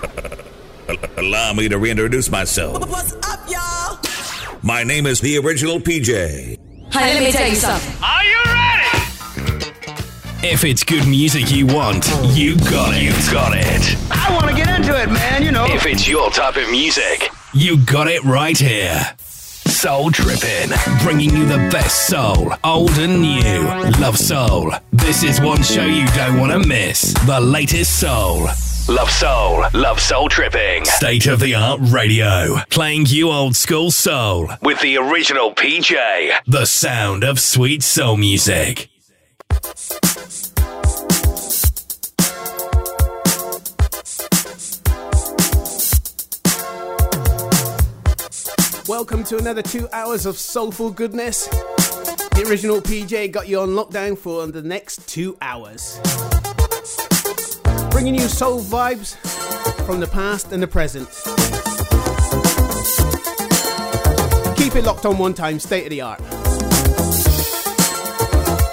Allow me to reintroduce myself. What's up, y'all? My name is the original PJ. Hi, let me tell you something. Are you ready? If it's good music you want, you got it. You got it. I want to get into it, man, you know. If it's your type of music, you got it right here. Soul Trippin', bringing you the best soul, old and new. Love Soul. This is one show you don't want to miss. The latest soul. Love Soul, Love Soul Tripping. State of the art radio. Playing you old school soul with the original PJ. The sound of sweet soul music. Welcome to another two hours of soulful goodness. The original PJ got you on lockdown for the next two hours. Bringing you soul vibes from the past and the present. Keep it locked on one time, state of the art.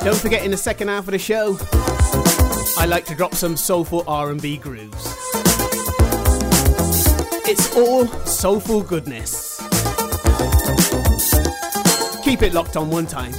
Don't forget in the second half of the show, I like to drop some soulful R&B grooves. It's all soulful goodness. Keep it locked on one time.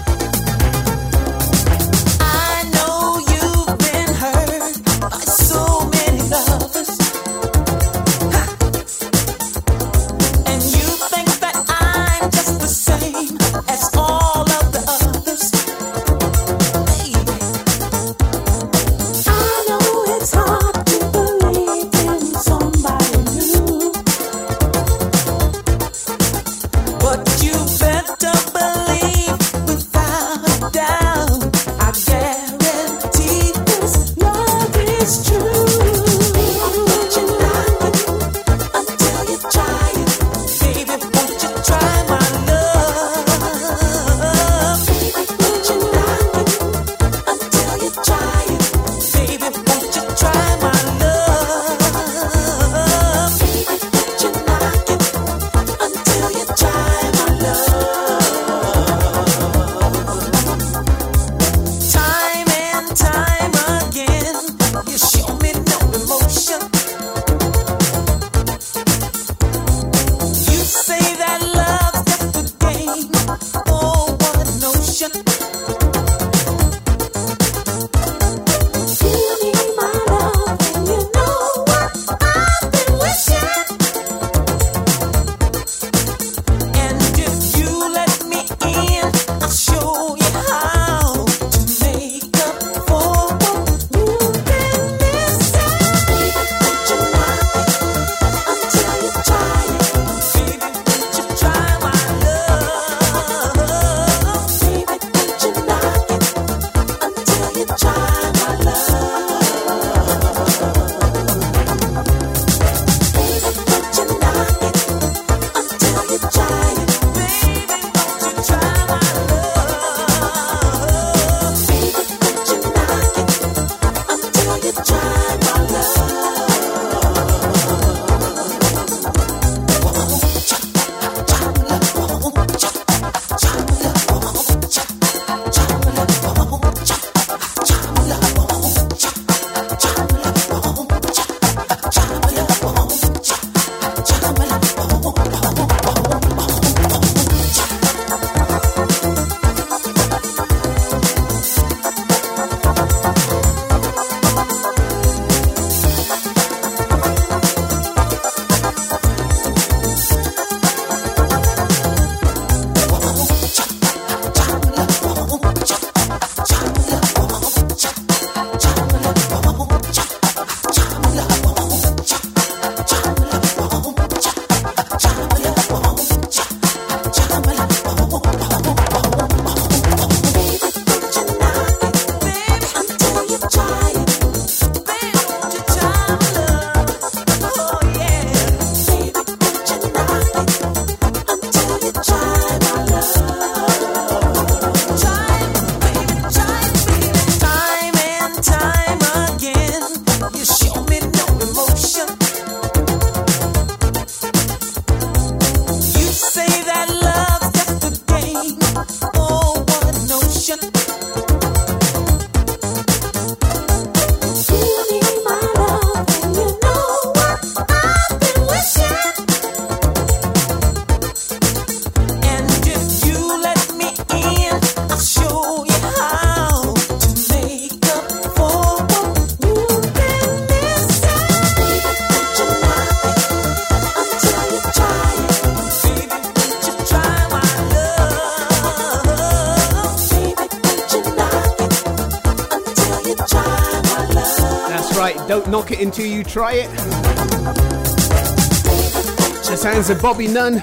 Try it. The sounds of Bobby Nunn.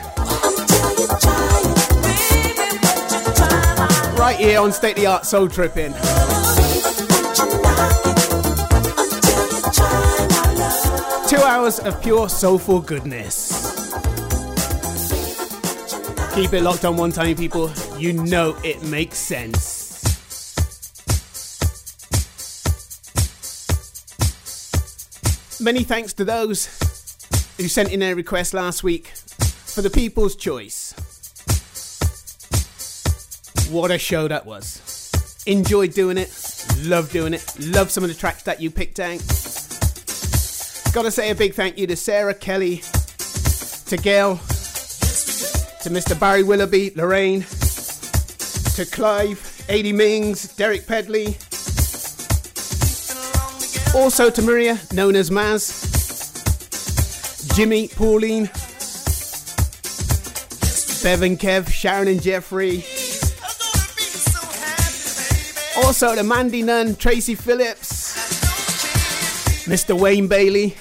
Right here on State of the Art Soul Tripping. Two hours of pure soulful goodness. Keep it locked on one time, people. You know it makes sense. Many thanks to those who sent in their request last week for the People's Choice. What a show that was. Enjoyed doing it, love doing it, love some of the tracks that you picked out. Gotta say a big thank you to Sarah Kelly, to Gail, to Mr. Barry Willoughby, Lorraine, to Clive, Adi Mings, Derek Pedley, also to Maria, known as Maz, Jimmy, Pauline, Bevan, Kev, Sharon and Jeffrey. Also to Mandy Nunn, Tracy Phillips, Mr. Wayne Bailey,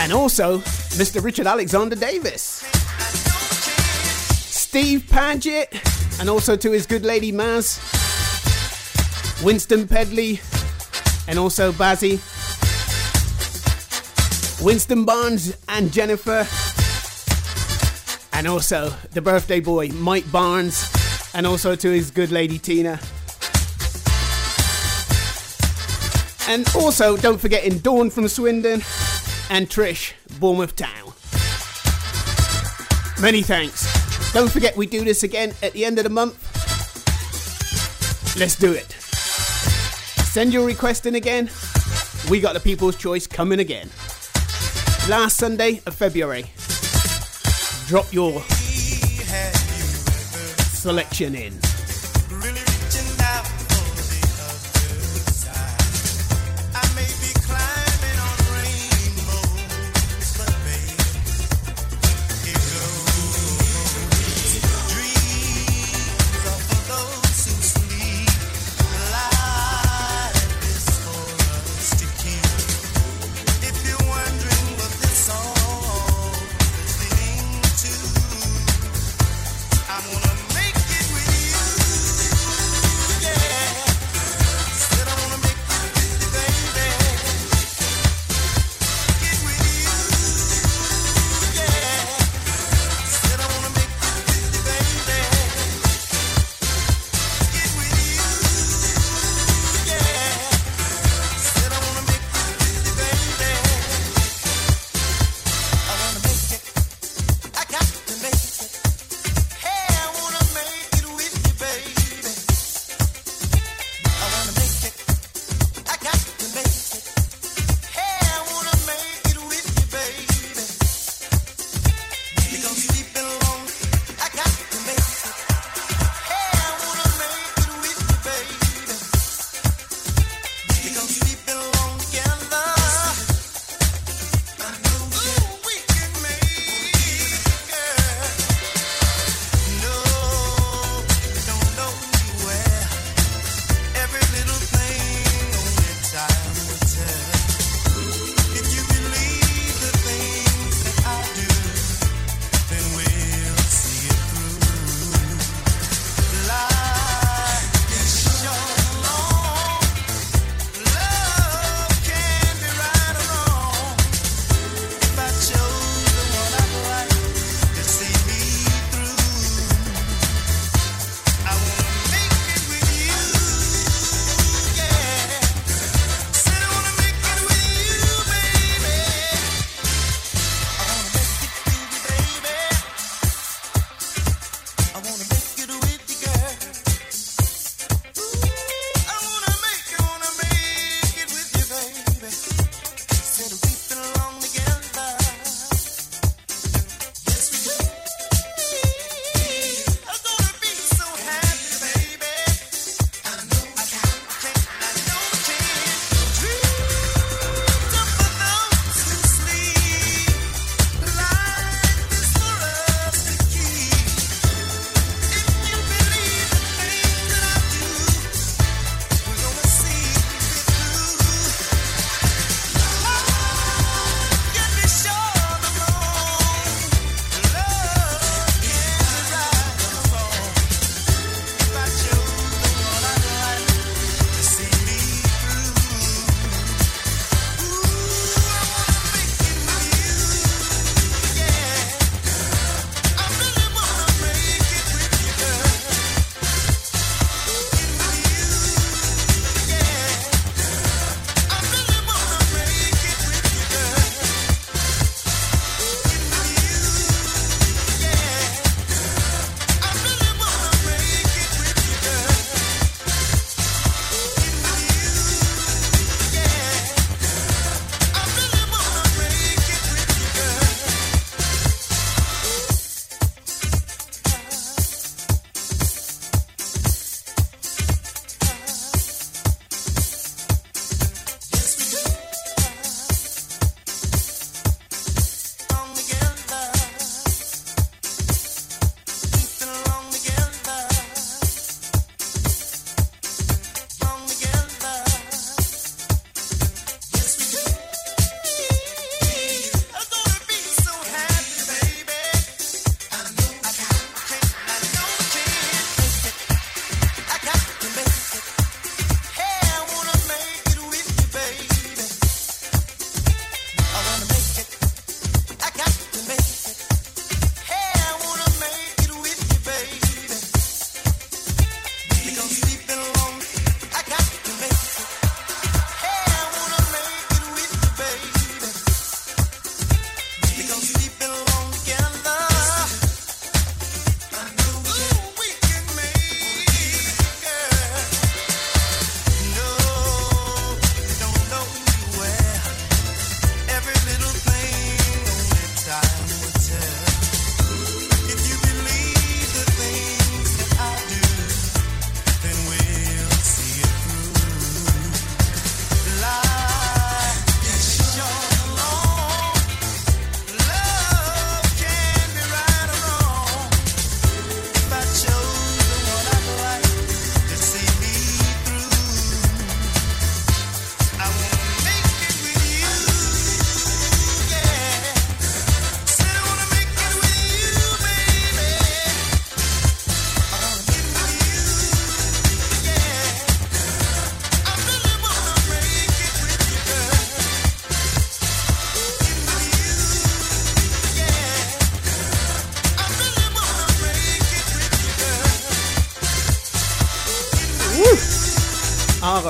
and also Mr. Richard Alexander Davis, Steve Paget, and also to his good lady Maz, Winston Pedley, and also Bazzy, Winston Barnes and Jennifer, and also the birthday boy Mike Barnes, and also to his good lady Tina. And also, don't forget in Dawn from Swindon and Trish, Bournemouth Town. Many thanks. Don't forget we do this again at the end of the month. Let's do it. Send your request in again. We got the People's Choice coming again. Last Sunday of February. Drop your selection in.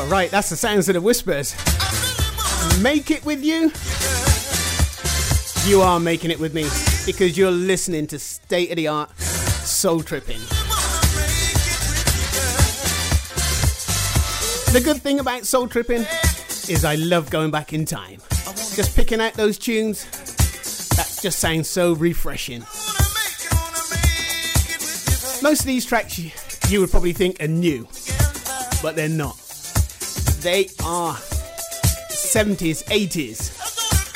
Right, that's the sounds of the whispers. Make it with you. You are making it with me because you're listening to state of the art soul tripping. The good thing about soul tripping is I love going back in time. Just picking out those tunes that just sounds so refreshing. Most of these tracks you would probably think are new, but they're not. They are 70s, 80s,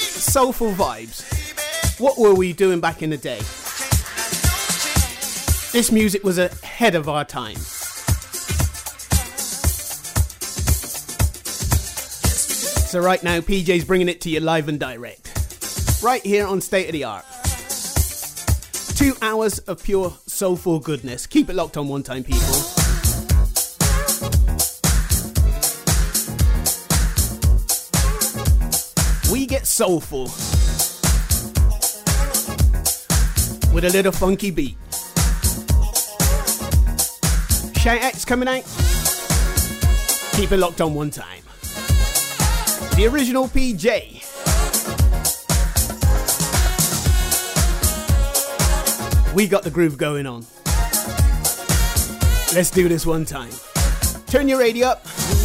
soulful vibes. What were we doing back in the day? This music was ahead of our time. So, right now, PJ's bringing it to you live and direct. Right here on State of the Art. Two hours of pure soulful goodness. Keep it locked on one time, people. Get soulful with a little funky beat. Shout X coming out. Keep it locked on one time. The original PJ. We got the groove going on. Let's do this one time. Turn your radio up.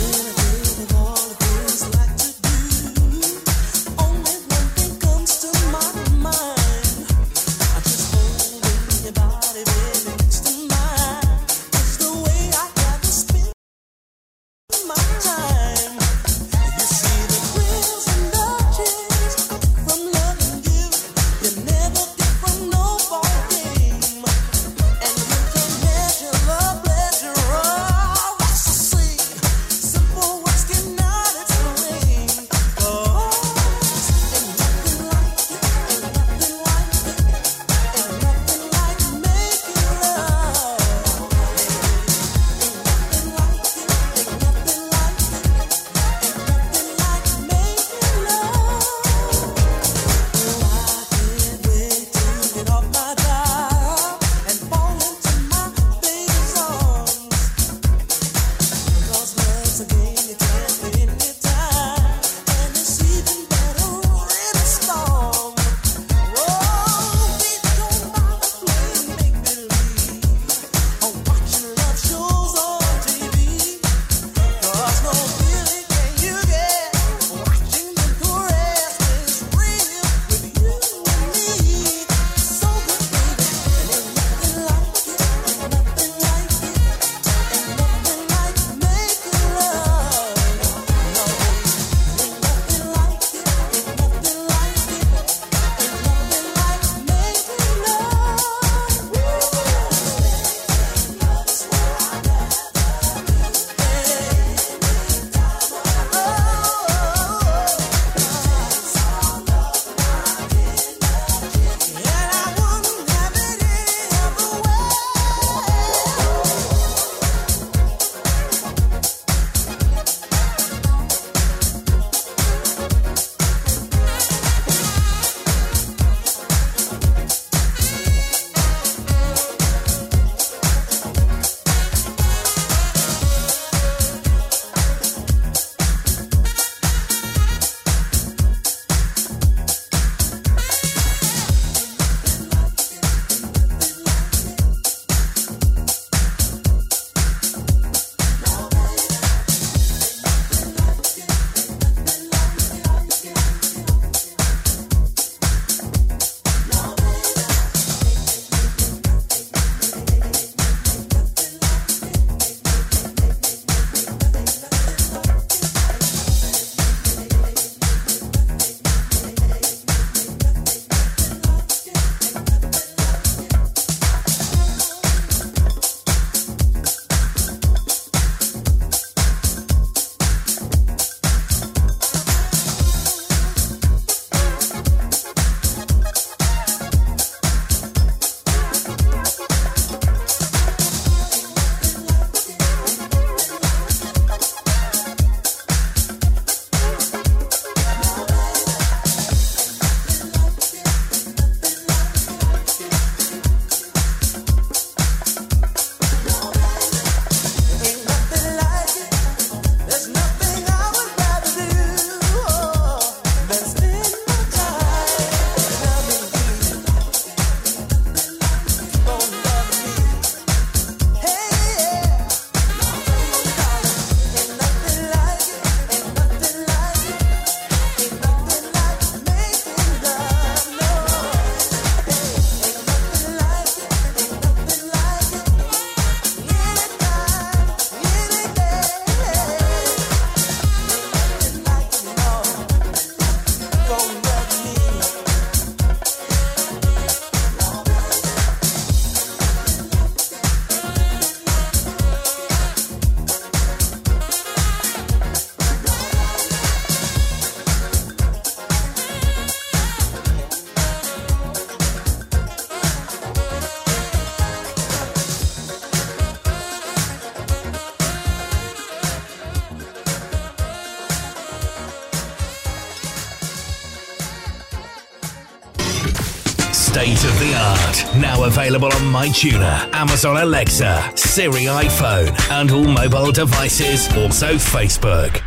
MyTuner, Amazon Alexa, Siri iPhone, and all mobile devices, also Facebook.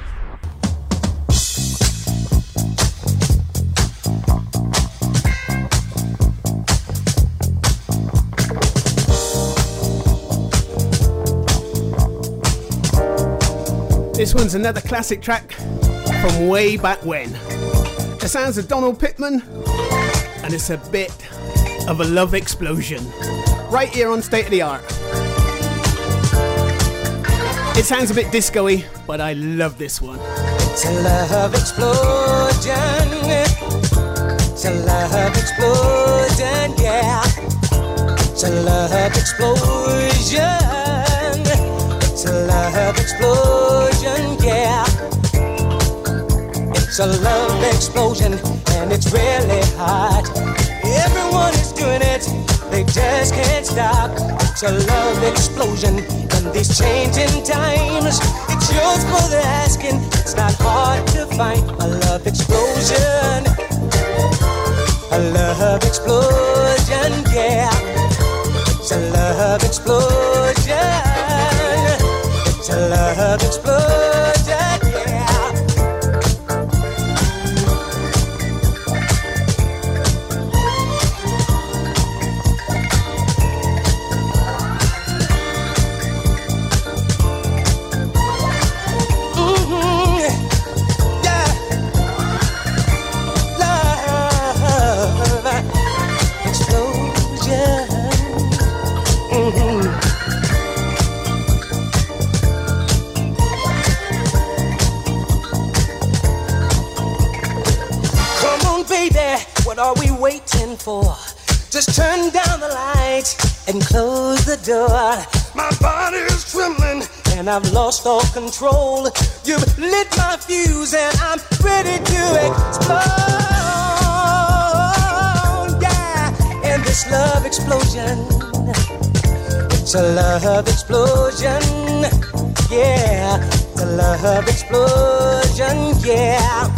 This one's another classic track from way back when. The sounds of Donald Pittman, and it's a bit of a love explosion. Right here on State of the Art. It sounds a bit disco y, but I love this one. It's a love explosion. It's a love explosion, yeah. It's a love explosion. It's a love explosion, yeah. It's a love explosion, and it's really hot. Everyone is doing it, they just can't stop. It's a love explosion in these changing times. It's yours for the asking, it's not hard to find. A love explosion, a love explosion, yeah. It's a love explosion. It's a love explosion, I've lost all control. You've lit my fuse and I'm ready to explode. Yeah, in this love explosion. It's a love explosion. Yeah, it's a love explosion. Yeah.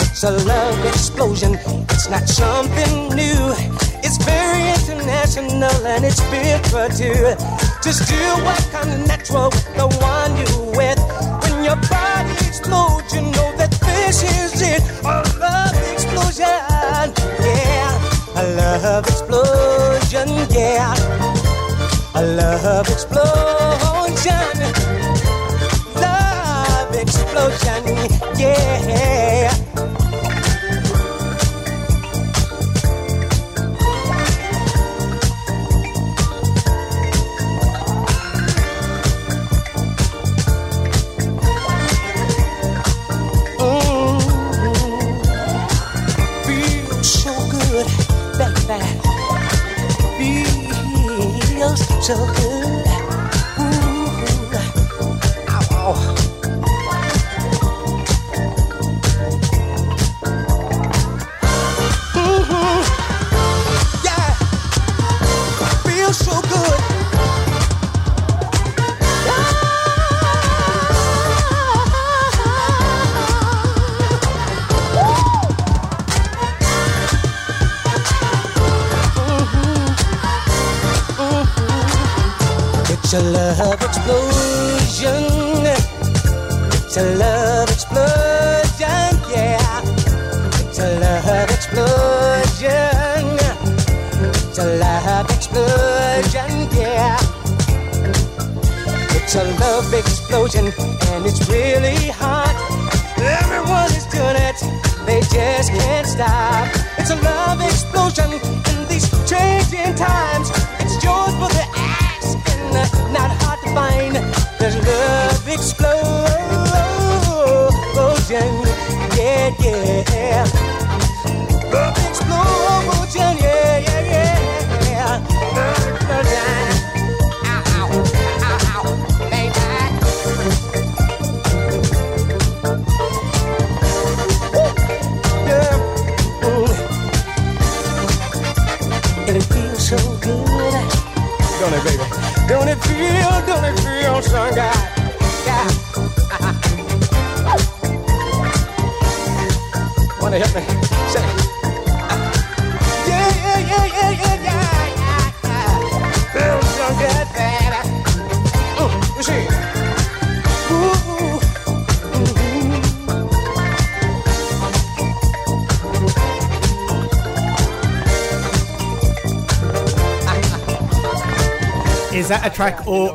It's a love explosion. It's not something new. It's very international and it's spiritual too. Just do what comes natural with the one you with. When your body explodes, you know that this is it. A love explosion. Yeah. A love explosion. Yeah. A love explosion. Love explosion. Yeah. So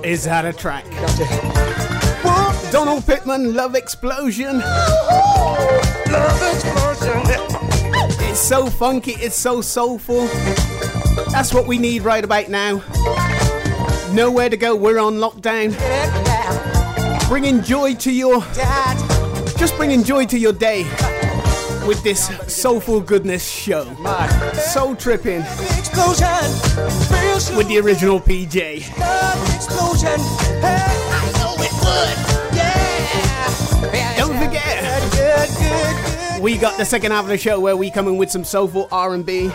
is that a track? Donald Pittman, Love Explosion. Love explosion. It's so funky, it's so soulful. That's what we need right about now. Nowhere to go, we're on lockdown. Bringing joy to your. Just bringing joy to your day with this soulful goodness show. Soul tripping with the original PJ. Don't forget, we got the second half of the show where we come in with some soulful R&B.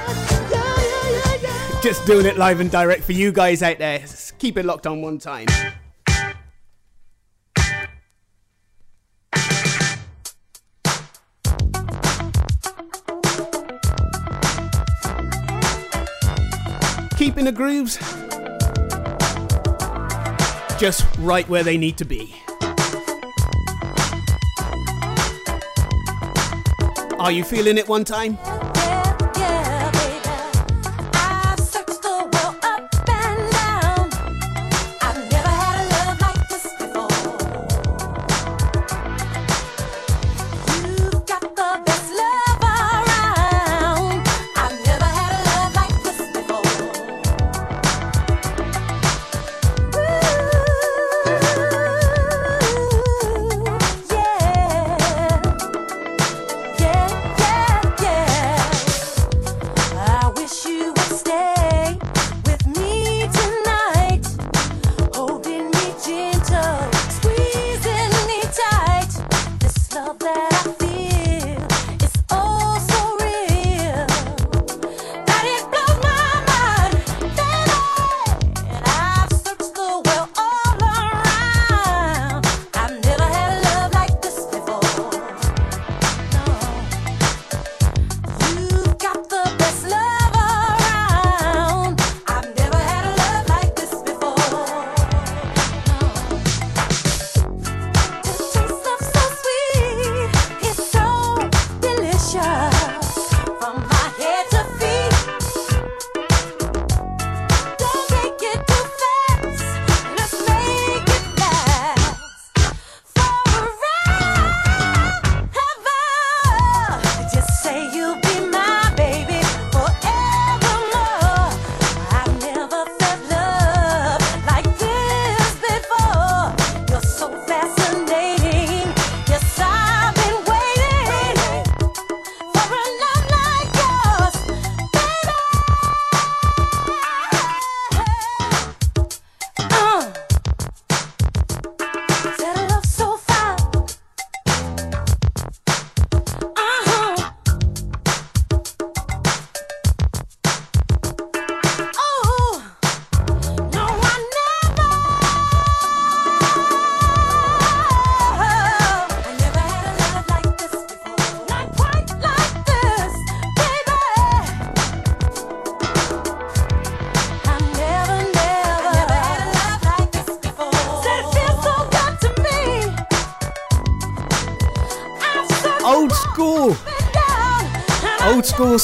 Just doing it live and direct for you guys out there. Keep it locked on one time. Keeping the grooves just right where they need to be. Are you feeling it one time?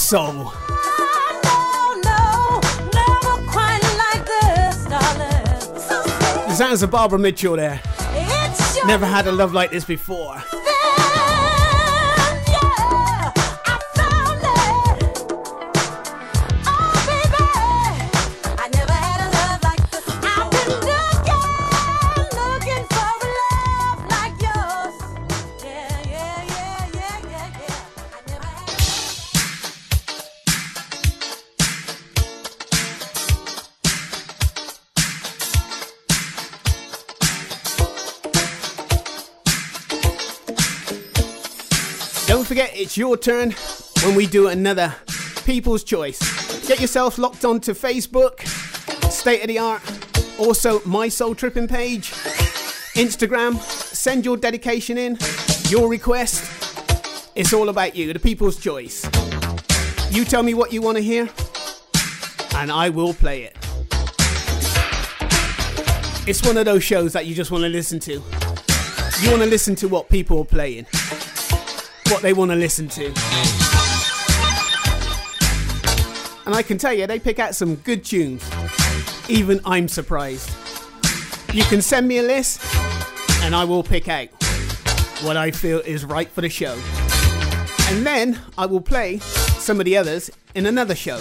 Soul. The sounds of Barbara Mitchell there. Never had a love like this before. Your turn when we do another People's Choice. Get yourself locked onto Facebook, State of the Art, also my Soul Tripping page, Instagram. Send your dedication in, your request. It's all about you, the People's Choice. You tell me what you want to hear, and I will play it. It's one of those shows that you just want to listen to. You want to listen to what people are playing what they want to listen to. And I can tell you, they pick out some good tunes. Even I'm surprised. You can send me a list and I will pick out what I feel is right for the show. And then I will play some of the others in another show.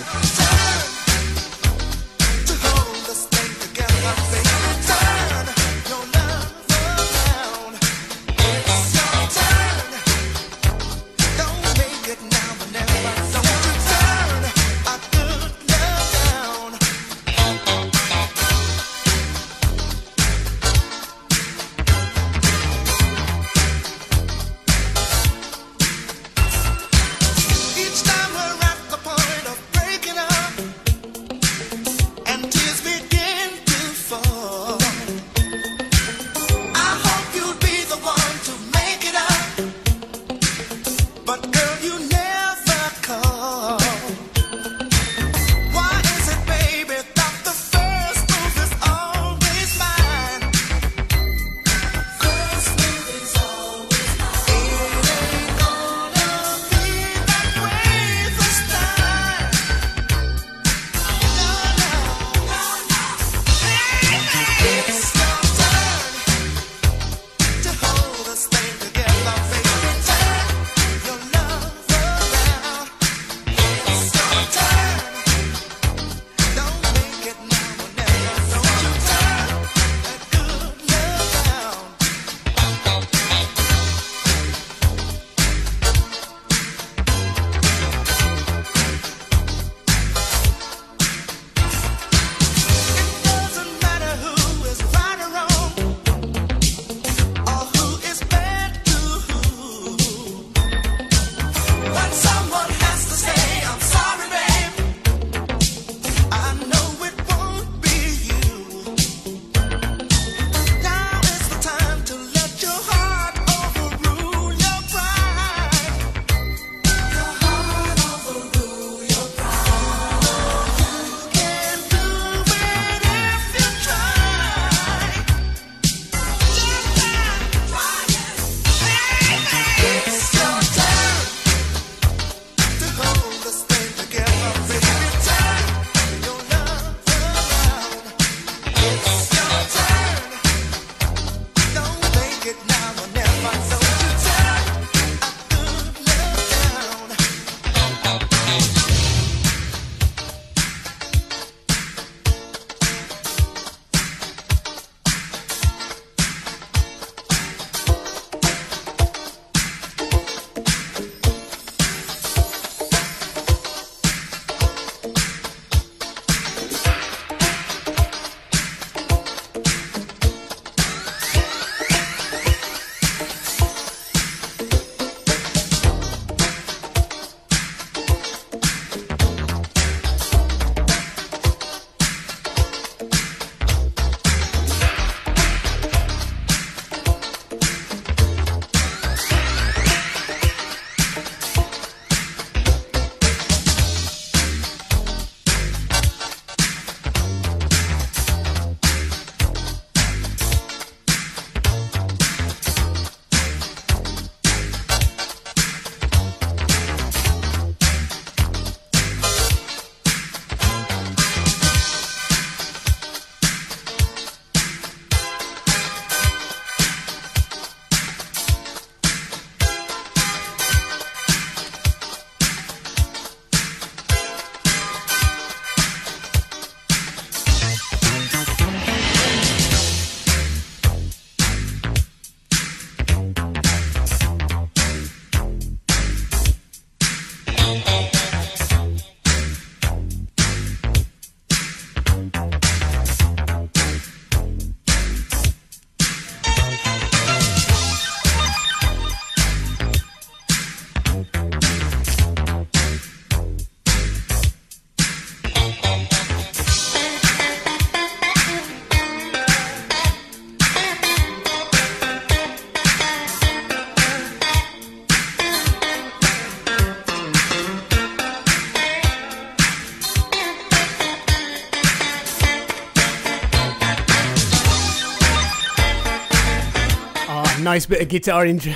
Nice bit of guitar intro.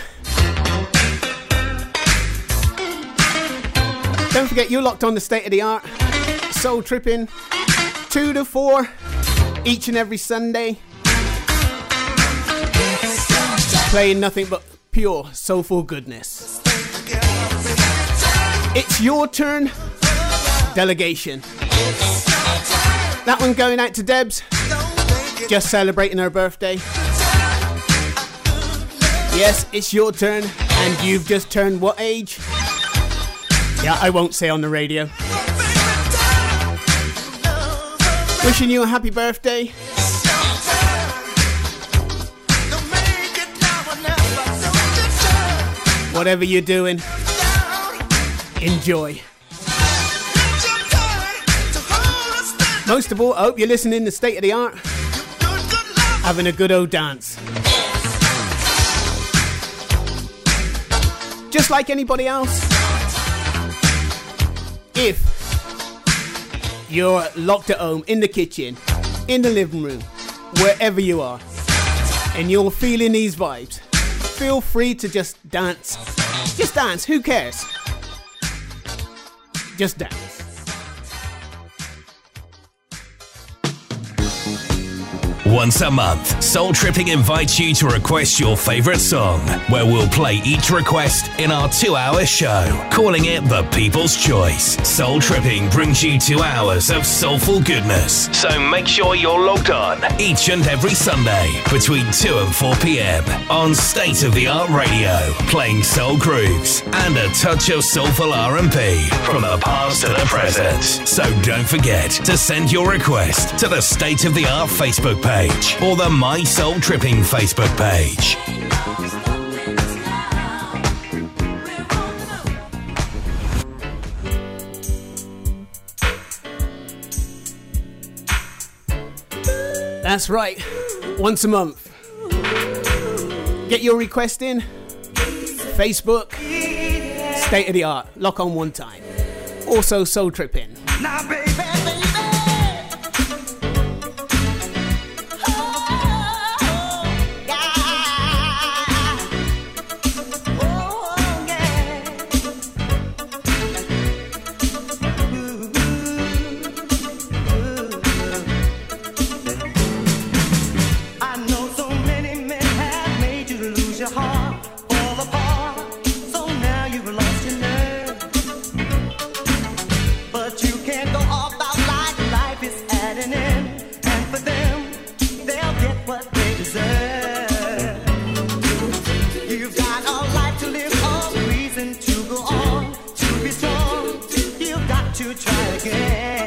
Don't forget, you're locked on the state of the art. Soul tripping, two to four. Each and every Sunday, playing nothing but pure soulful goodness. It's your turn, delegation. That one going out to Debs, just celebrating her birthday. Yes, it's your turn, and you've just turned what age? Yeah, I won't say on the radio. Wishing you a happy birthday. Whatever you're doing, enjoy. Most of all, I hope you're listening to State of the Art, having a good old dance. Just like anybody else, if you're locked at home, in the kitchen, in the living room, wherever you are, and you're feeling these vibes, feel free to just dance. Just dance, who cares? Just dance. Once a month, Soul Tripping invites you to request your favorite song, where we'll play each request in our two hour show, calling it the People's Choice. Soul Tripping brings you two hours of soulful goodness, so make sure you're logged on each and every Sunday between 2 and 4 p.m. on State of the Art Radio, playing soul grooves and a touch of soulful R&B from the past to the present. So don't forget to send your request to the State of the Art Facebook page page or the My Soul Tripping Facebook page. That's right, once a month. Get your request in. Facebook, State of the Art, lock on one time. Also, Soul Tripping. to try again.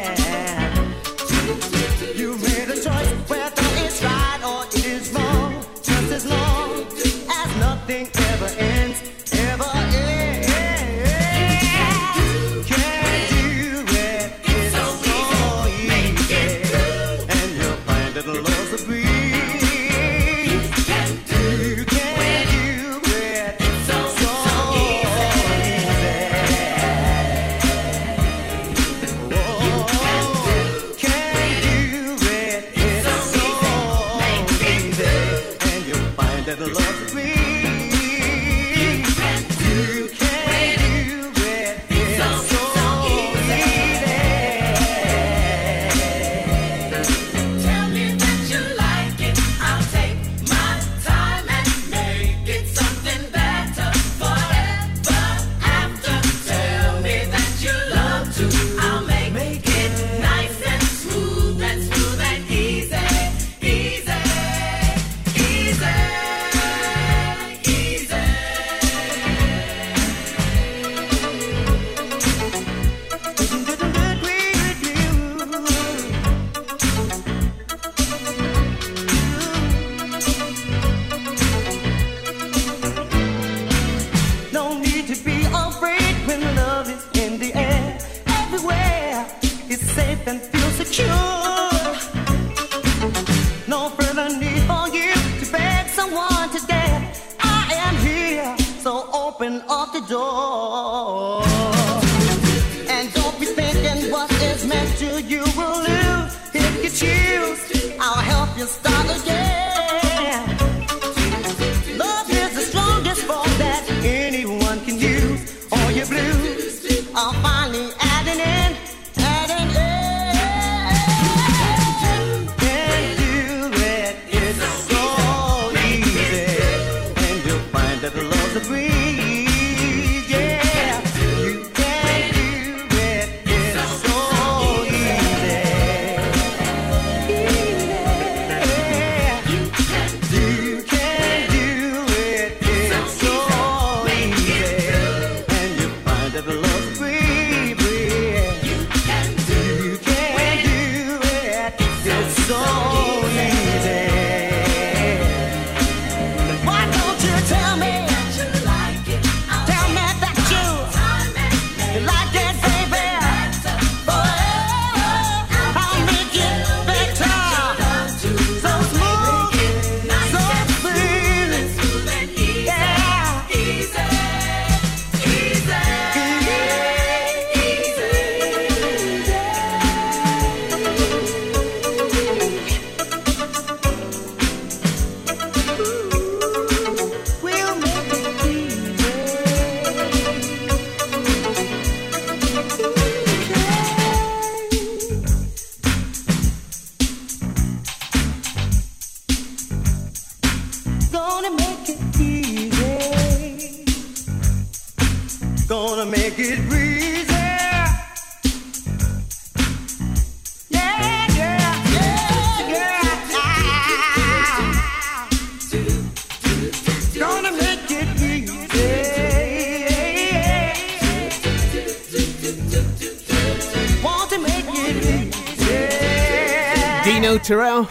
Now, Terrell.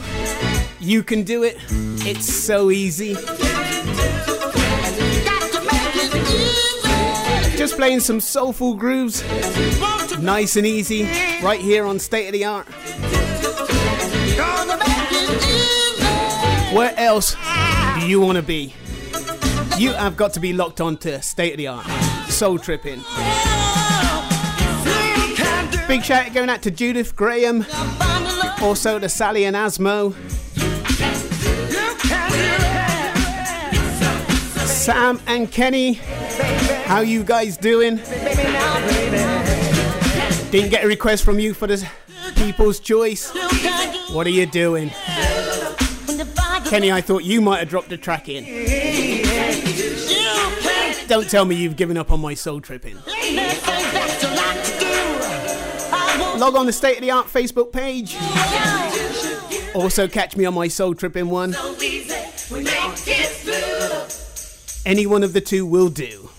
You can do it. It's so easy. Just playing some soulful grooves. Nice and easy. Right here on State of the Art. Where else do you want to be? You have got to be locked on to State of the Art. Soul tripping. Big shout out going out to Judith Graham. Also to Sally and Asmo. Sam and Kenny, how you guys doing? Didn't get a request from you for the People's Choice. What are you doing? Kenny, I thought you might have dropped a track in. Don't tell me you've given up on my soul tripping. Log on the State of the Art Facebook page. Also, catch me on my Soul Tripping one. Any one of the two will do.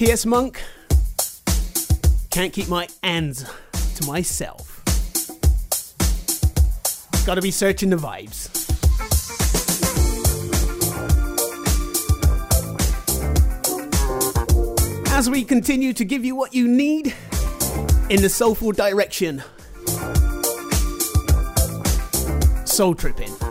T.S. Monk. Can't keep my hands to myself. Gotta be searching the vibes. As we continue to give you what you need in the soulful direction, soul tripping.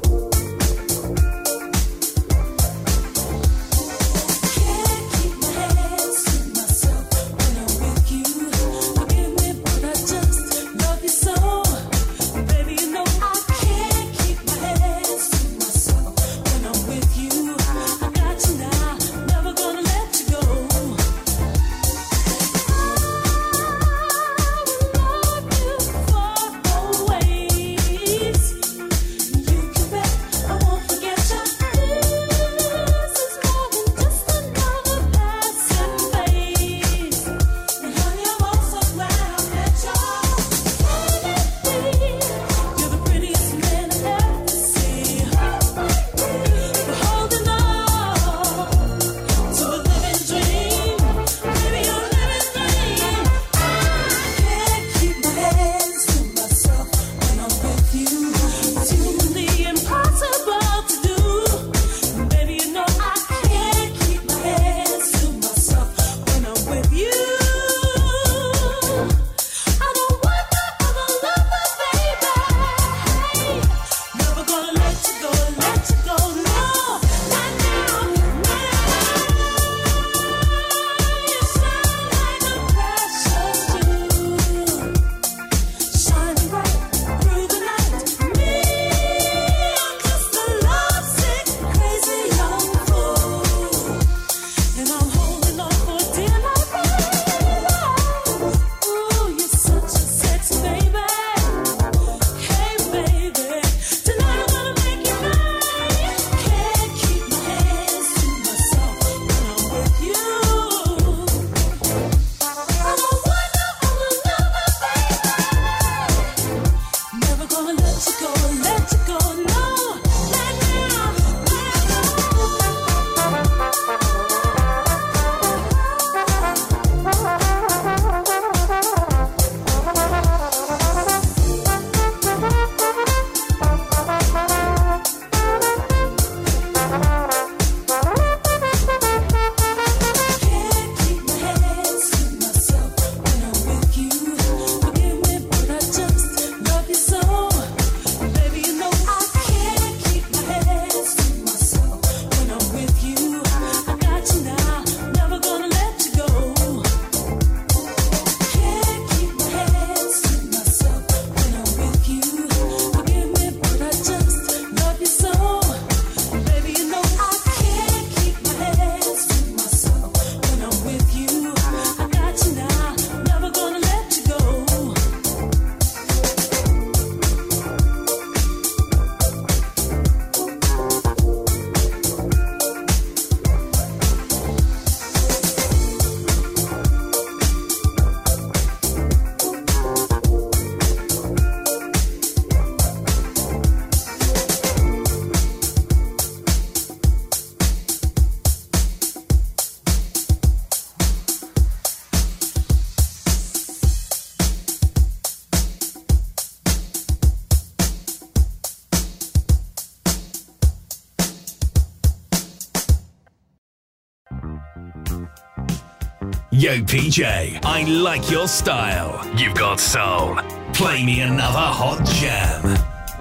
Yo, PJ, I like your style. You've got soul. Play me another hot jam.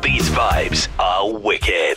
These vibes are wicked.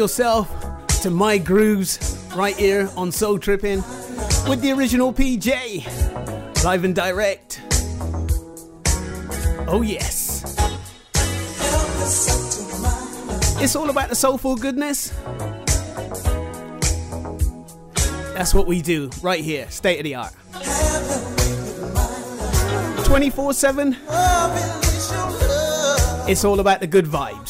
Yourself to my grooves right here on Soul Tripping with the original PJ, live and direct. Oh, yes. It's all about the soulful goodness. That's what we do right here, state of the art. 24 7. It's all about the good vibes.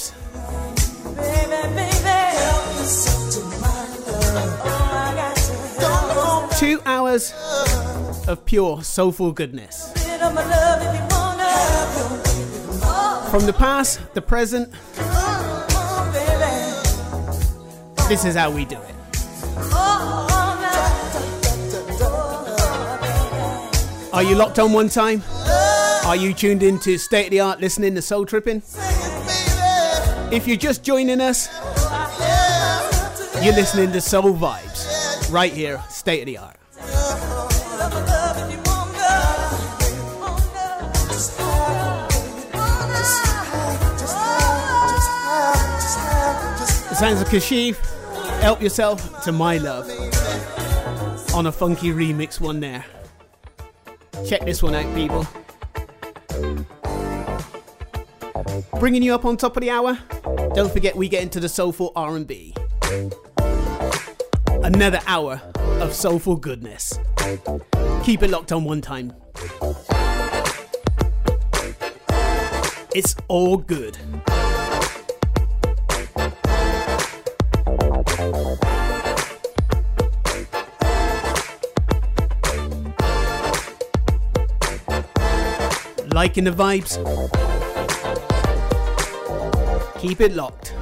Of pure soulful goodness. From the past, the present, this is how we do it. Are you locked on one time? Are you tuned in to State of the Art listening to Soul Tripping? If you're just joining us, you're listening to Soul Vibes right here, State of the Art. Sounds of Kashif, help yourself to my love on a funky remix one there. Check this one out, people. Bringing you up on top of the hour. Don't forget we get into the soulful R&B. Another hour of soulful goodness. Keep it locked on one time. It's all good. Liking the vibes? Keep it locked.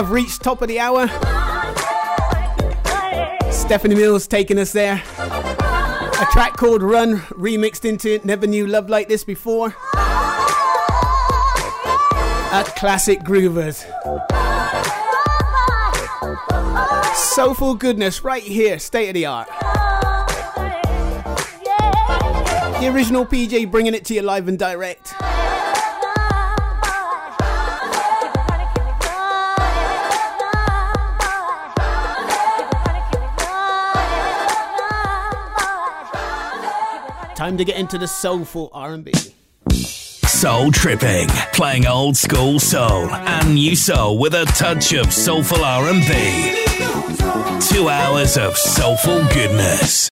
Have reached top of the hour. Stephanie Mills taking us there. A track called Run, remixed into Never Knew Love Like This Before. A classic groovers. Soulful goodness right here, state of the art. The original PJ bringing it to you live and direct. Time to get into the soulful R&B. Soul tripping, playing old school soul and new soul with a touch of soulful R&B. Two hours of soulful goodness.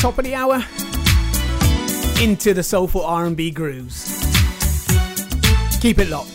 Top of the hour, into the soulful R&B grooves. Keep it locked.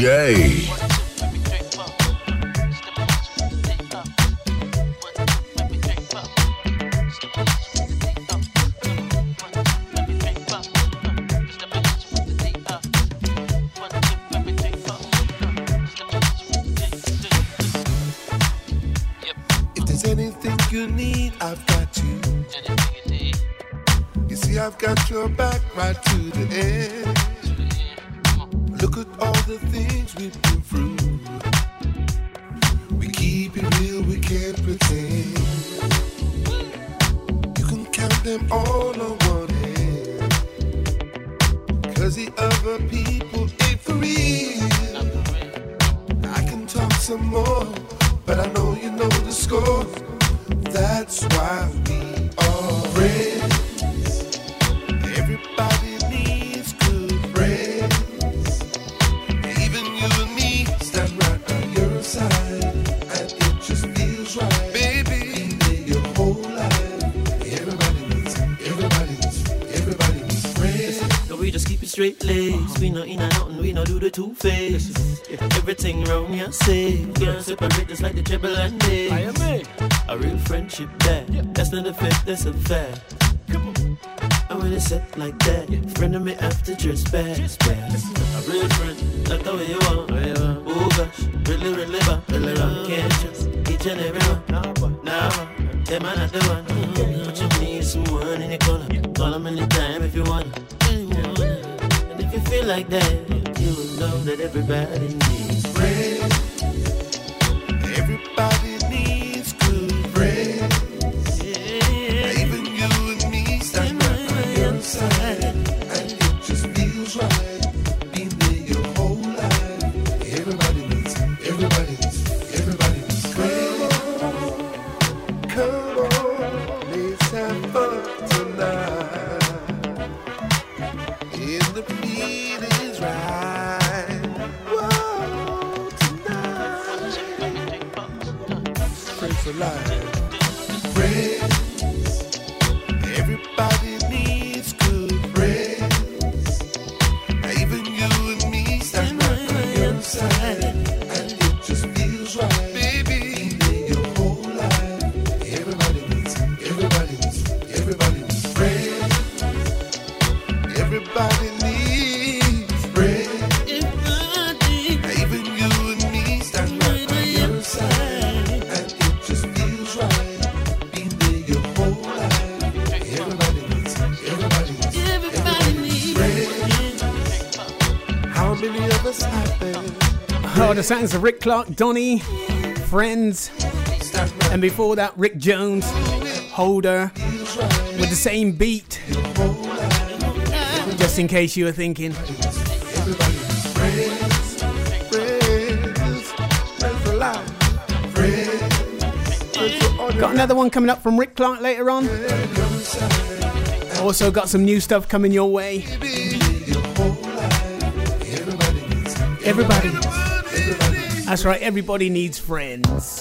Original straight legs. We no in and nothing, we no do the two face. If everything wrong, you say. Can't separate us like the treble and bass. I am a real friendship that. That's not a fit, that's a fact. Come on. And when it's set like that, friend of me after dress bad. A real friend, like the way you want. Oh gosh, really, really bad, really wrong. Can't trust each and every one. Now, them are not the one. But you need someone in your corner. Call them anytime if you want Mm-hmm. And if you feel like that, you will know that everybody needs the sounds of Rick Clark, Donny, Friends, and before that, Rick Jones, Holder, with the same beat. Just in case you were thinking. Got another one coming up from Rick Clark later on. Also got some new stuff coming your way. Everybody. That's right, everybody needs friends.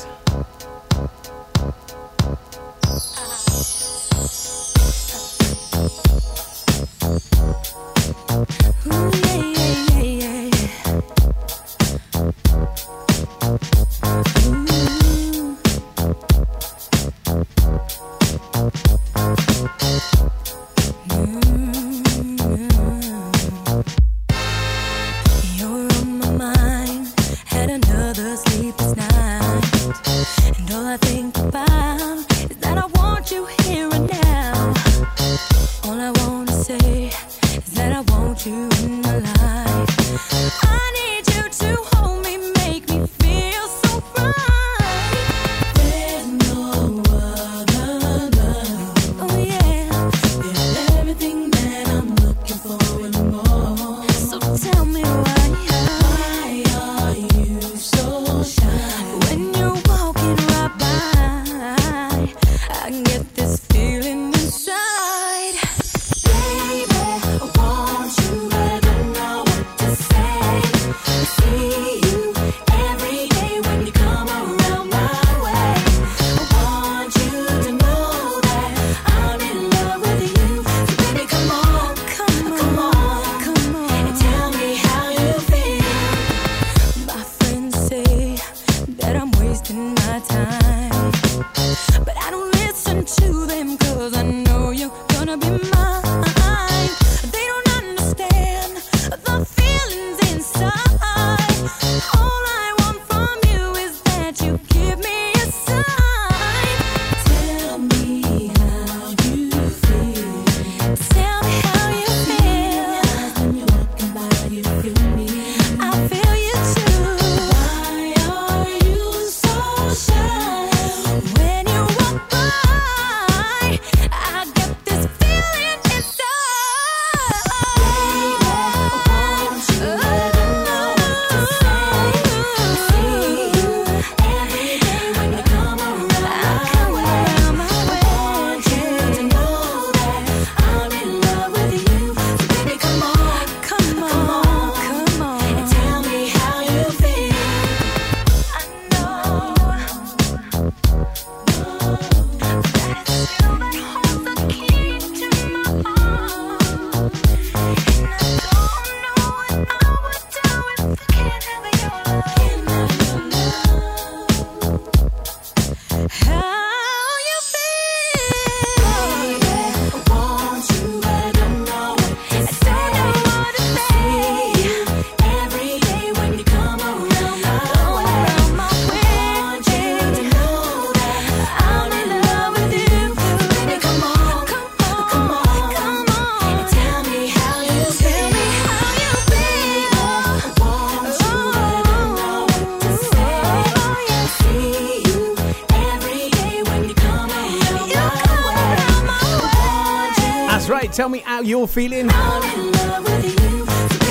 Tell me how you're feeling.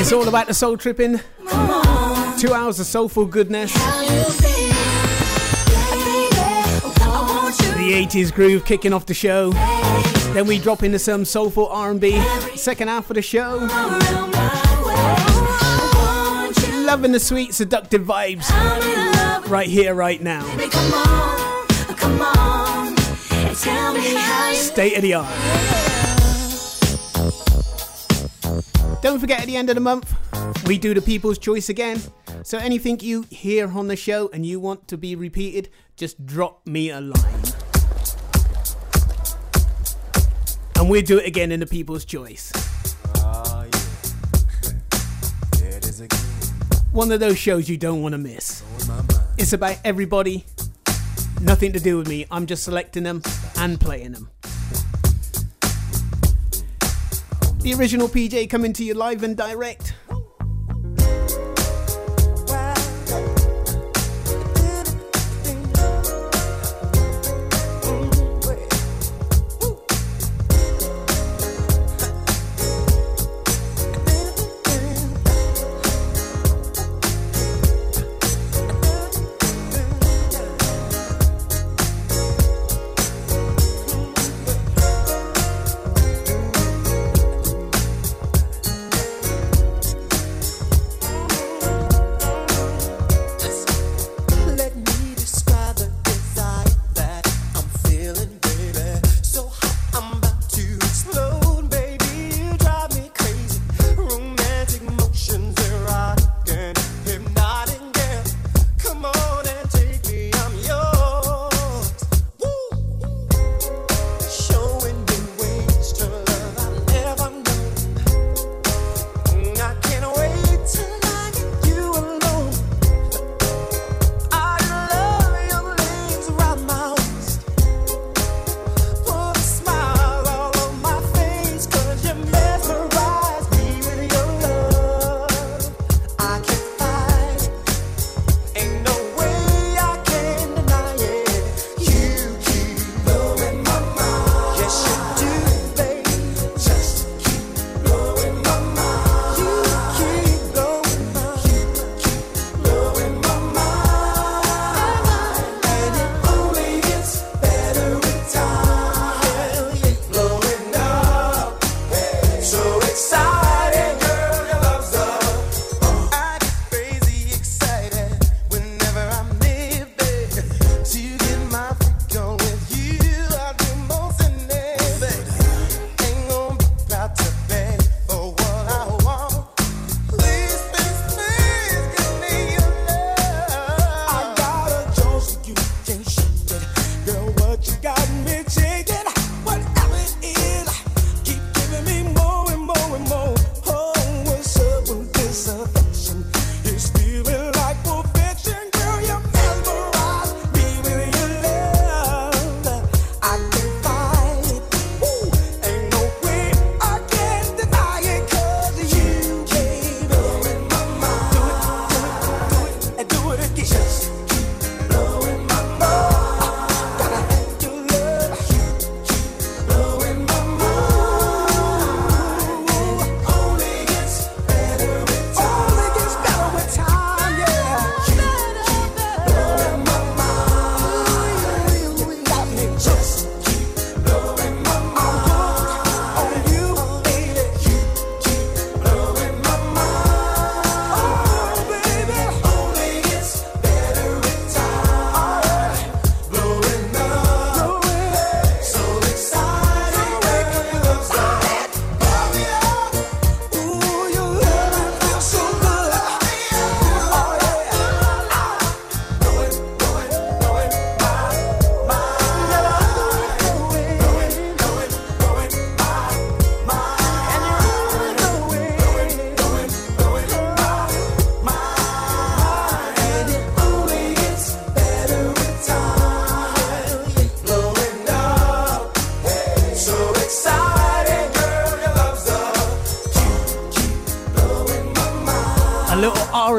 It's all about the soul tripping. Two hours of soulful goodness. The 80s groove kicking off the show. Then we drop into some soulful R&B. Second half of the show. Loving the sweet seductive vibes. Right here, right now. State of the art. Don't forget at the end of the month, we do the People's Choice again. So anything you hear on the show and you want to be repeated, just drop me a line. And we'll do it again in the People's Choice. One of those shows you don't want to miss. It's about everybody, nothing to do with me. I'm just selecting them and playing them. The original PJ coming to you live and direct.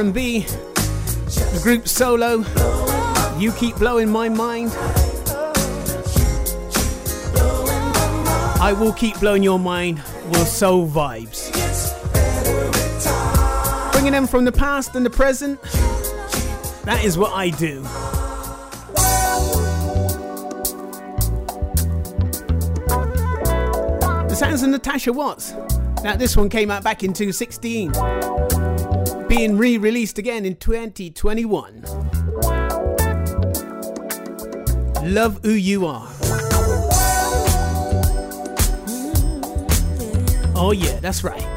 R&B. The group Solo. You keep blowing my mind. I will keep blowing your mind. Will soul vibes. Bringing them from the past and the present. That is what I do. The sounds of Natasha Watts. Now, this one came out back in 2016, being re released again in 2021. Love Who You Are. Oh, yeah, that's right.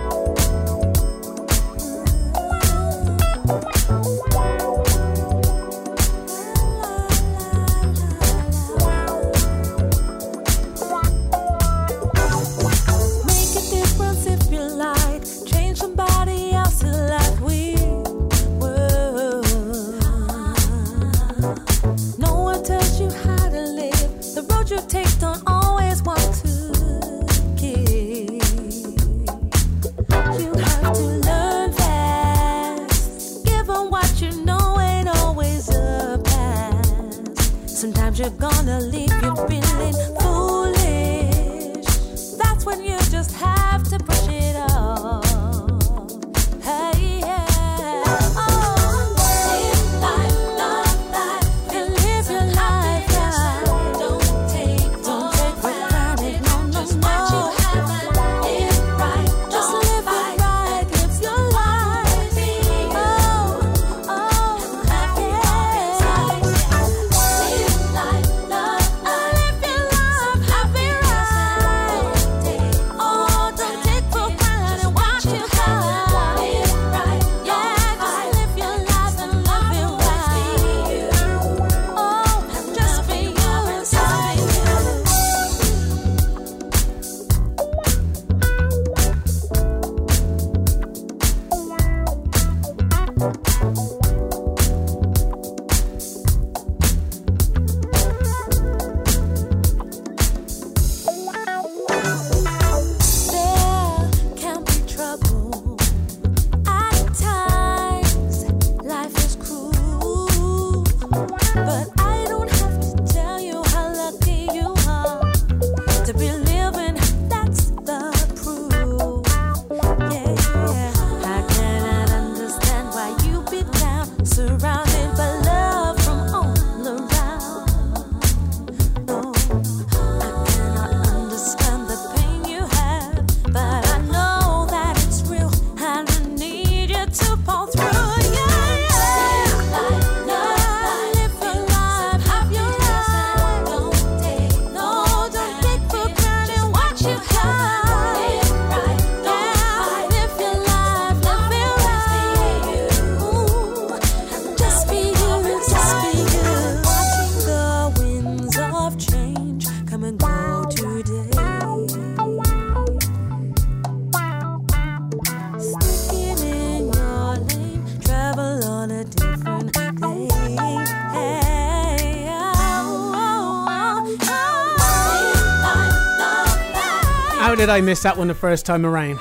Did I miss that one the first time around?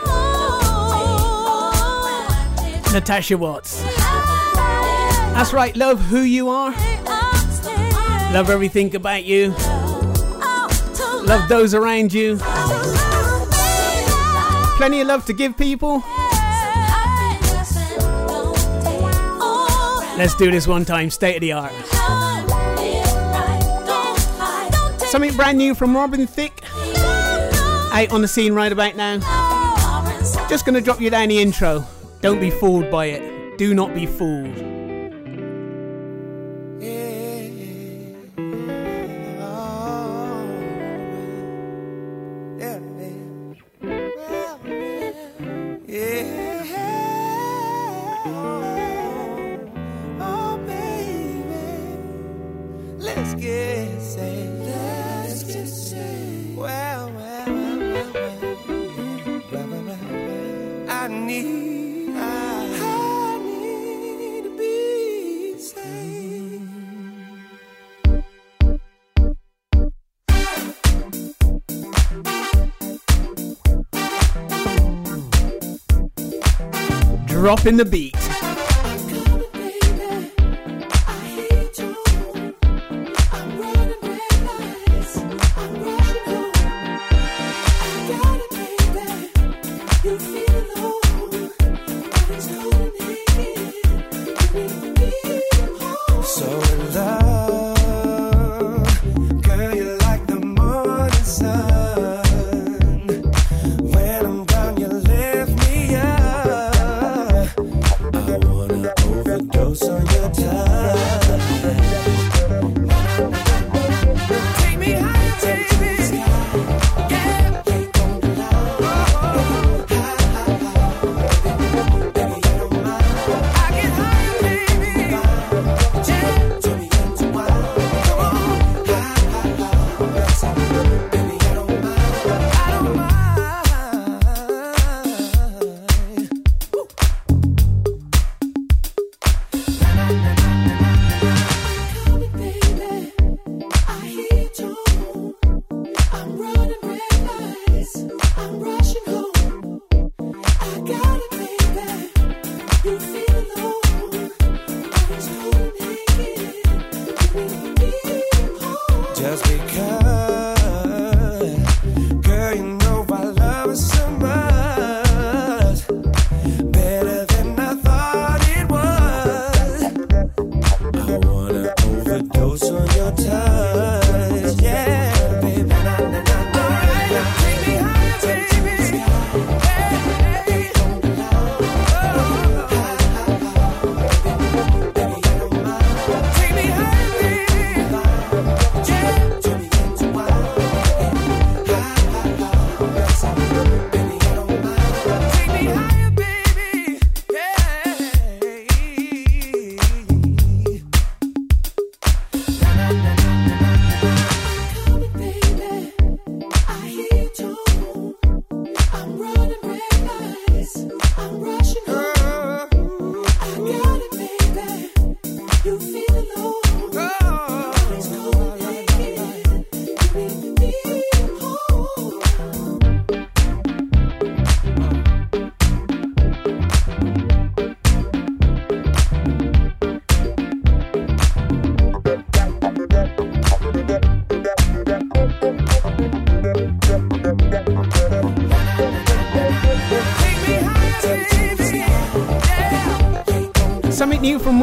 Natasha Watts. That's right, love who you are. Love everything about you. Love those around you. Plenty of love to give people. Let's do this one time, state of the art. Something brand new from Robin Thicke out on the scene right about now. Just gonna drop you down the intro. Don't be fooled by it. Do not be fooled. Dropping the beat.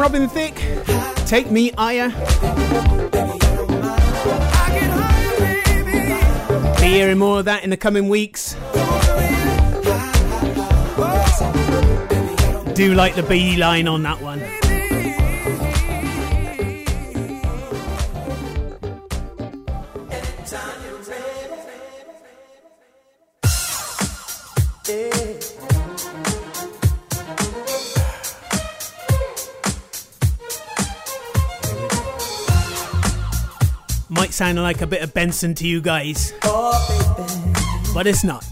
Robin Thicke. Take me higher. Be hearing more of that in the coming weeks. Do like the B line on that one. Sounding like a bit of Benson to you guys. Oh, but it's not.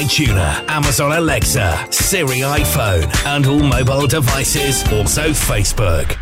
MyTuner, Amazon Alexa, Siri iPhone, and all mobile devices. Also Facebook.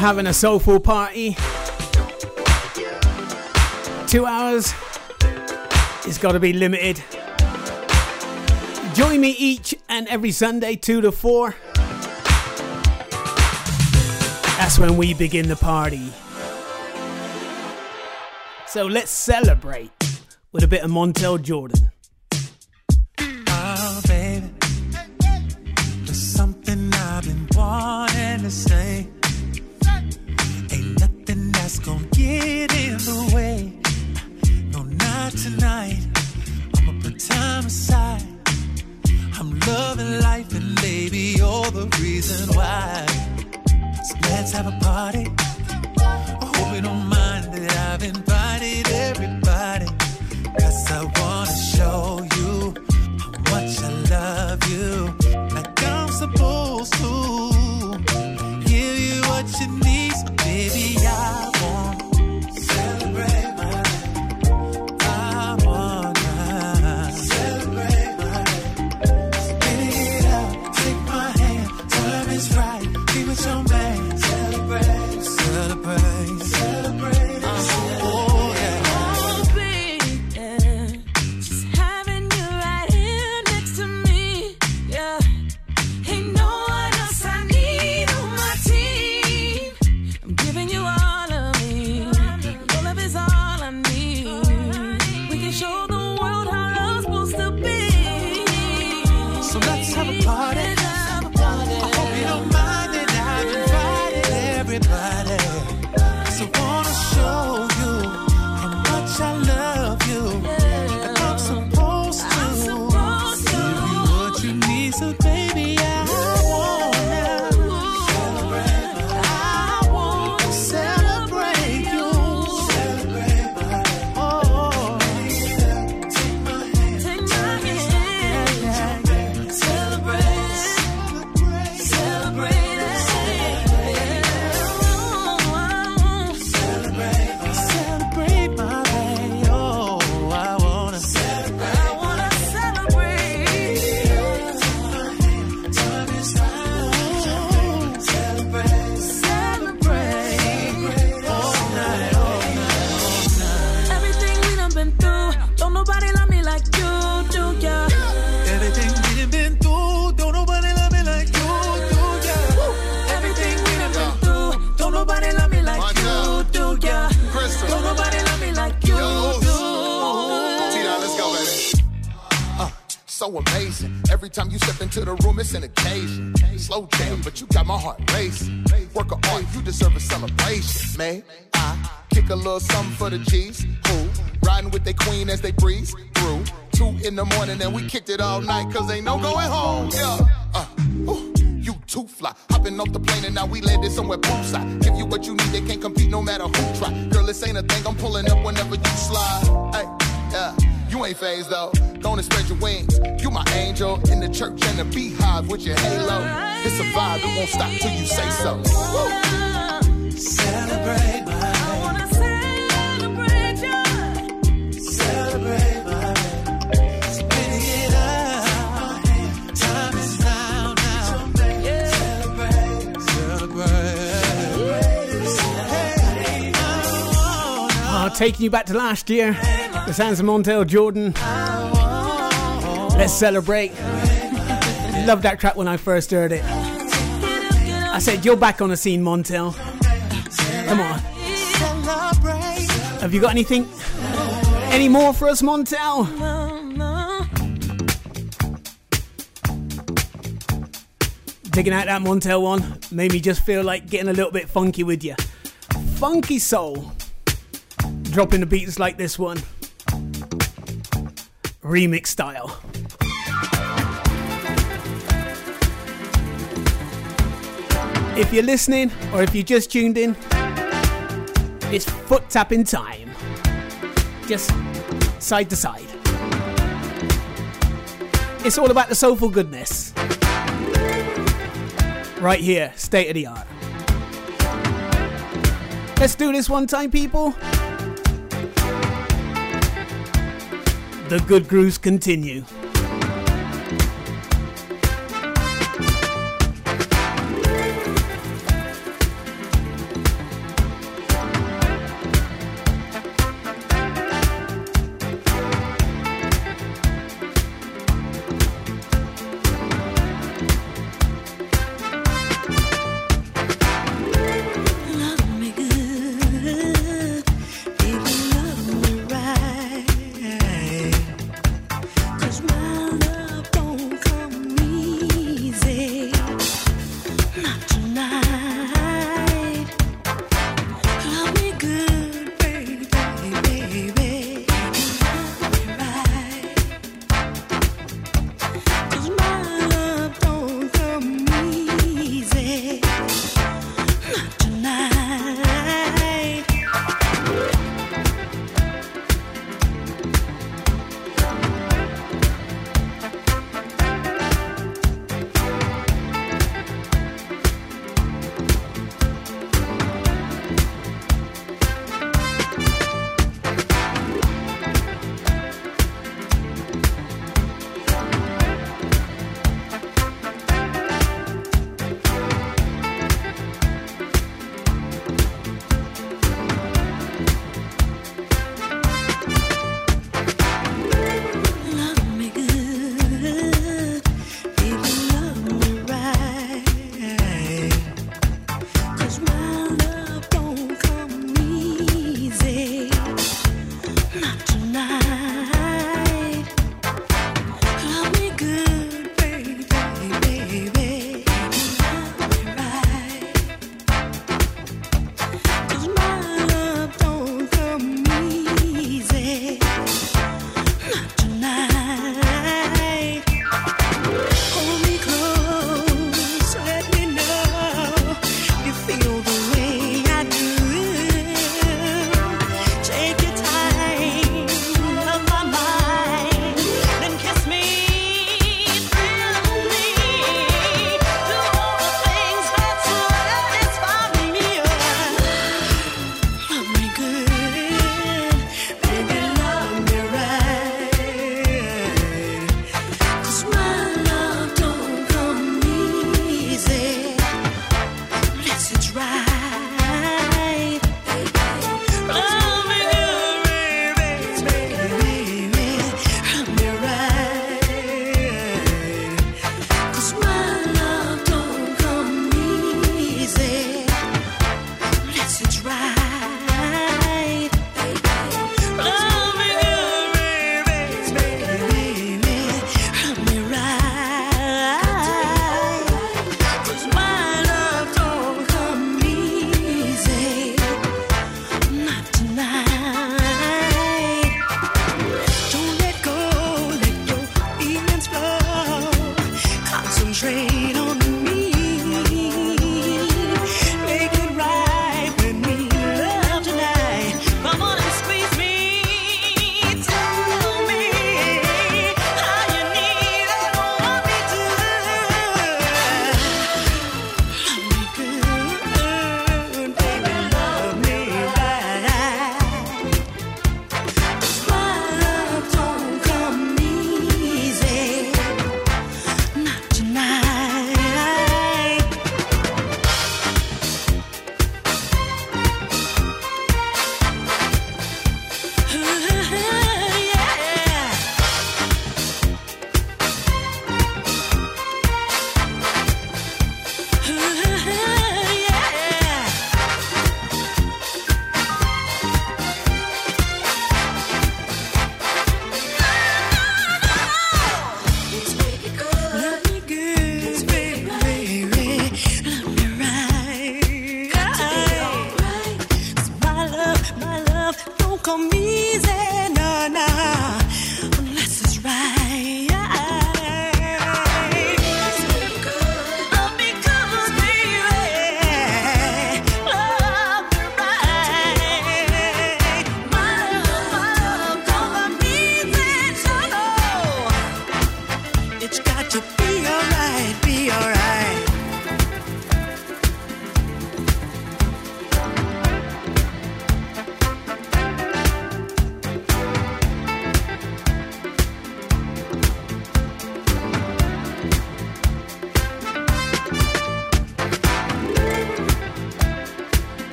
Having a soulful party. Two hours. It's got to be limited. Join me each and every Sunday, 2 to 4. That's when we begin the party. So let's celebrate with a bit of Montel Jordan. Kicked it all night, cause ain't no going home. Yeah. Uh, you too fly. Hopping off the plane and now we landed somewhere poolside. Give you what you need, they can't compete no matter who try. Girl, this ain't a thing, I'm pulling up whenever you slide. Hey, yeah. You ain't phased though. Don't spread your wings. You my angel in the church and the beehive with your halo. It's a vibe, it won't stop till you say so. Woo. Taking you back to last year. The sounds of Montel Jordan. Let's celebrate. Loved that track when I first heard it. I said, You're back on the scene, Montel. Come on. Have you got anything? Any more for us, Montel? Digging out that Montel one made me just feel like getting a little bit funky with you. Funky soul. Dropping the beats like this one. Remix style. If you're listening or if you just tuned in, it's foot tapping time. Just side to side. It's all about the soulful goodness. Right here, state of the art. Let's do this one time, people. The good grooves continue.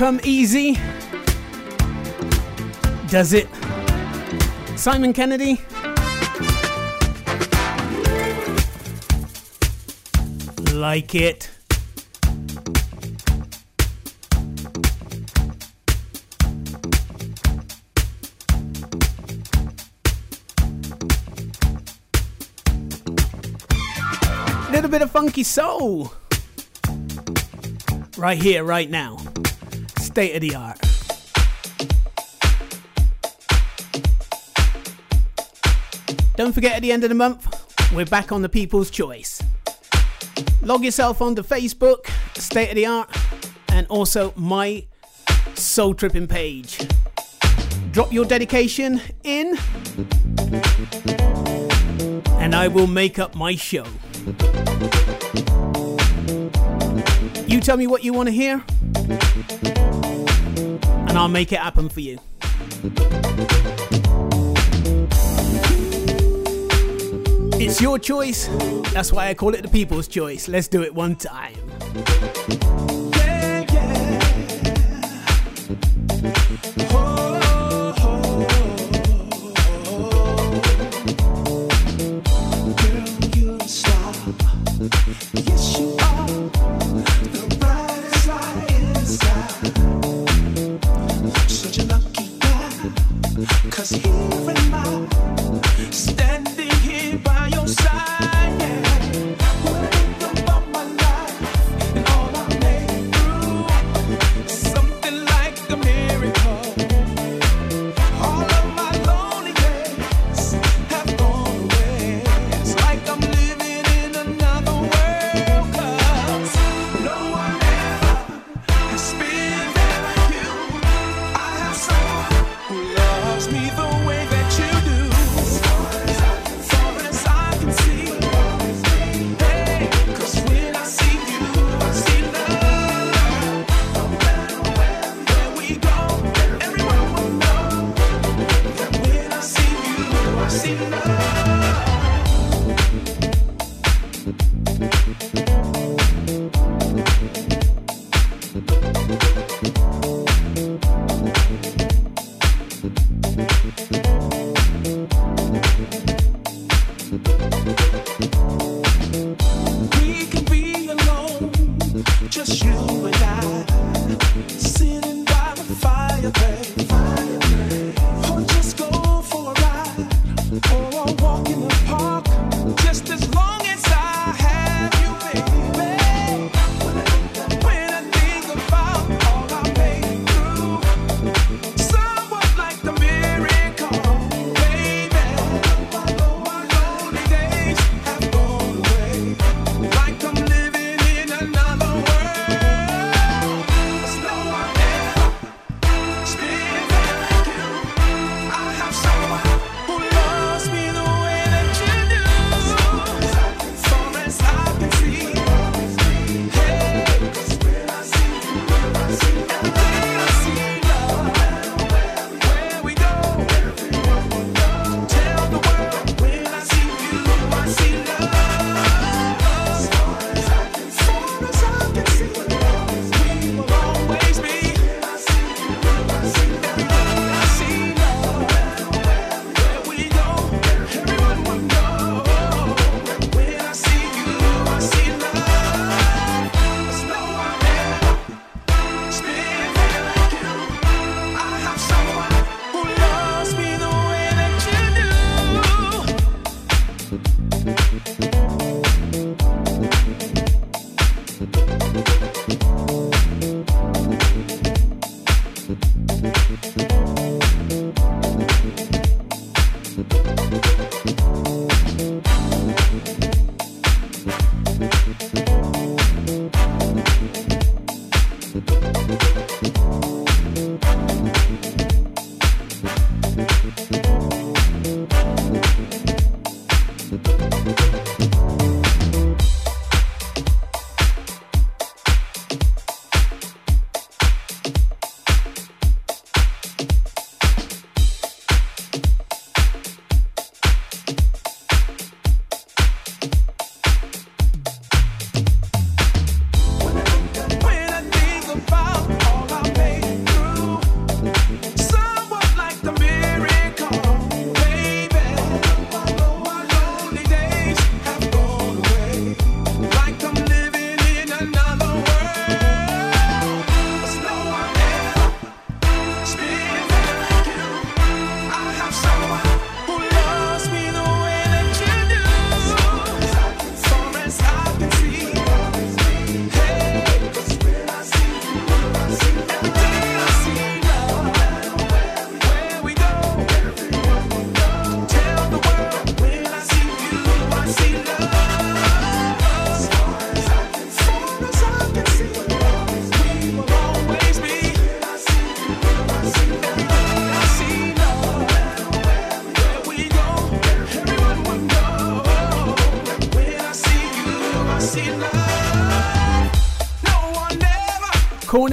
Come easy. Does it? Simon Kennedy? Like it. Little bit of funky soul. Right here, right now. State of the art. Don't forget at the end of the month, we're back on the People's Choice. Log yourself onto Facebook, State of the Art, and also my Soul Tripping page. Drop your dedication in, and I will make up my show. You tell me what you want to hear, and I'll make it happen for you. It's your choice. That's why I call it the people's choice. Let's do it one time. Yes,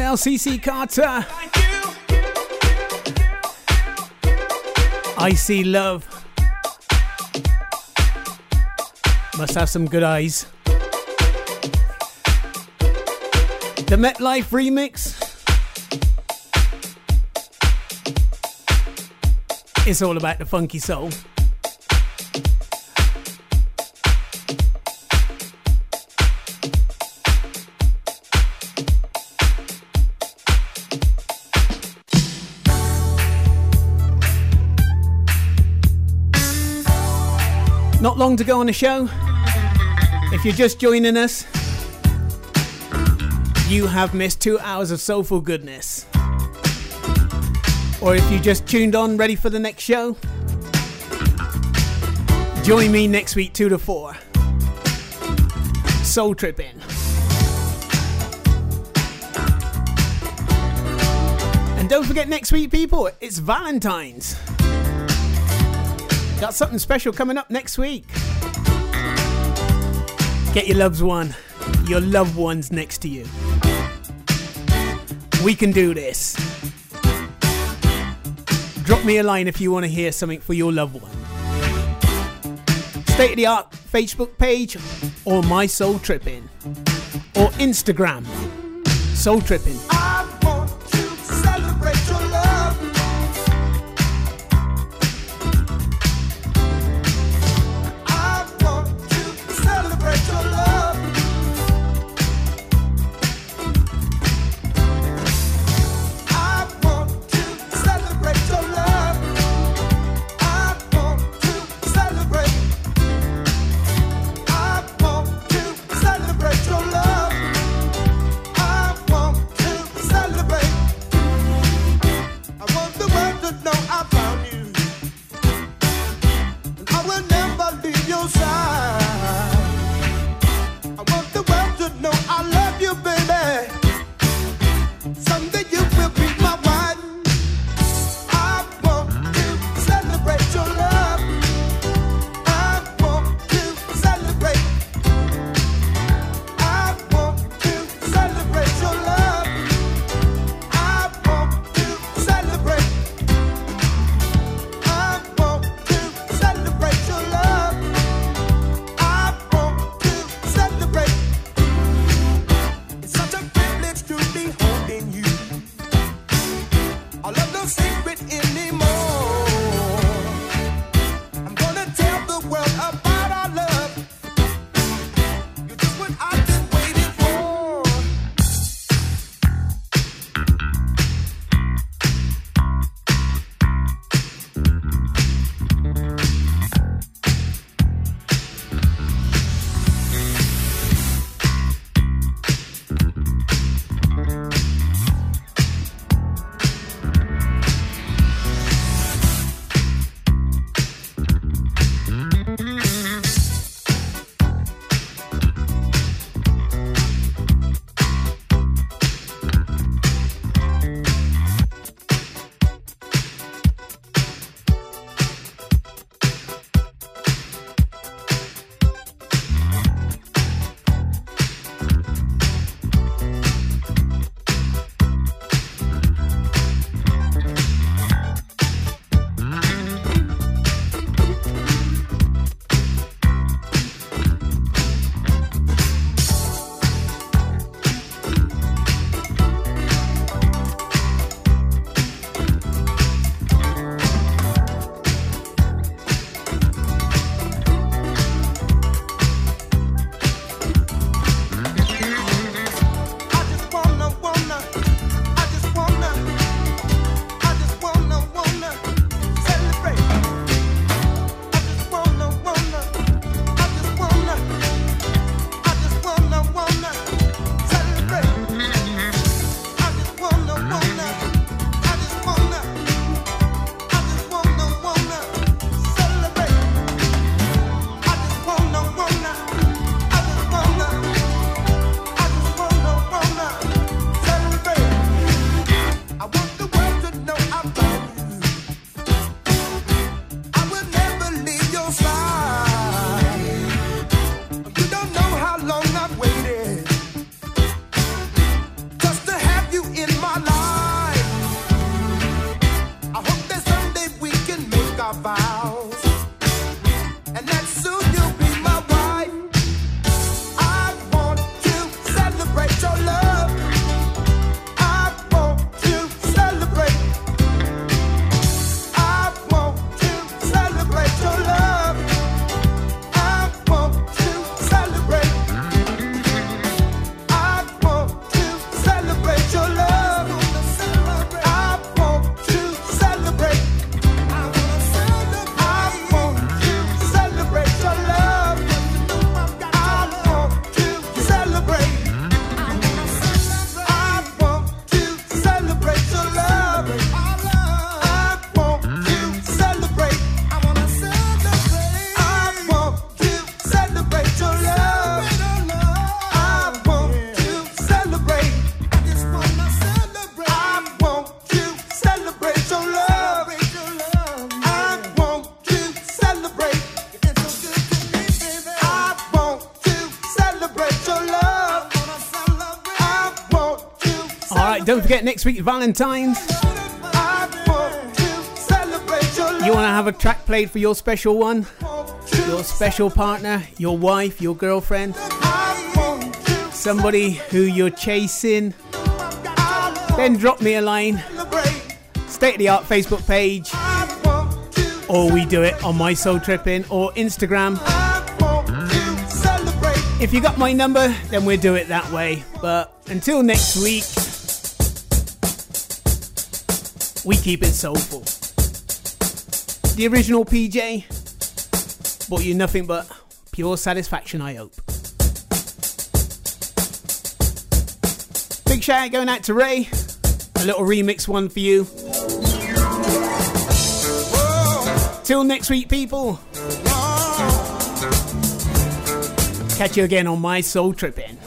Cornell CC Carter. I see love. Must have some good eyes. The MetLife remix. It's all about the funky soul. Long to go on the show. If you're just joining us, you have missed two hours of soulful goodness. Or if you just tuned on, ready for the next show, join me next week, 2 to 4. Soul Tripping. And don't forget next week, people, it's Valentine's. Got something special coming up next week. Get your loved one, your loved ones next to you. We can do this. Drop me a line if you want to hear something for your loved one. State of the art Facebook page or My Soul Tripping or Instagram Soul Tripping. Forget next week Valentine's. You want to have a track played for your special one, your special partner, your wife, your girlfriend, somebody who you're chasing? Then drop me a line. State of the art Facebook page, or we do it on my Soul Tripping or Instagram. If you got my number, then we'll do it that way. But until next week, we keep it soulful. The original PJ brought you nothing but pure satisfaction, I hope. Big shout out going out to Ray. A little remix one for you. Till next week, people. Catch you again on my soul tripping.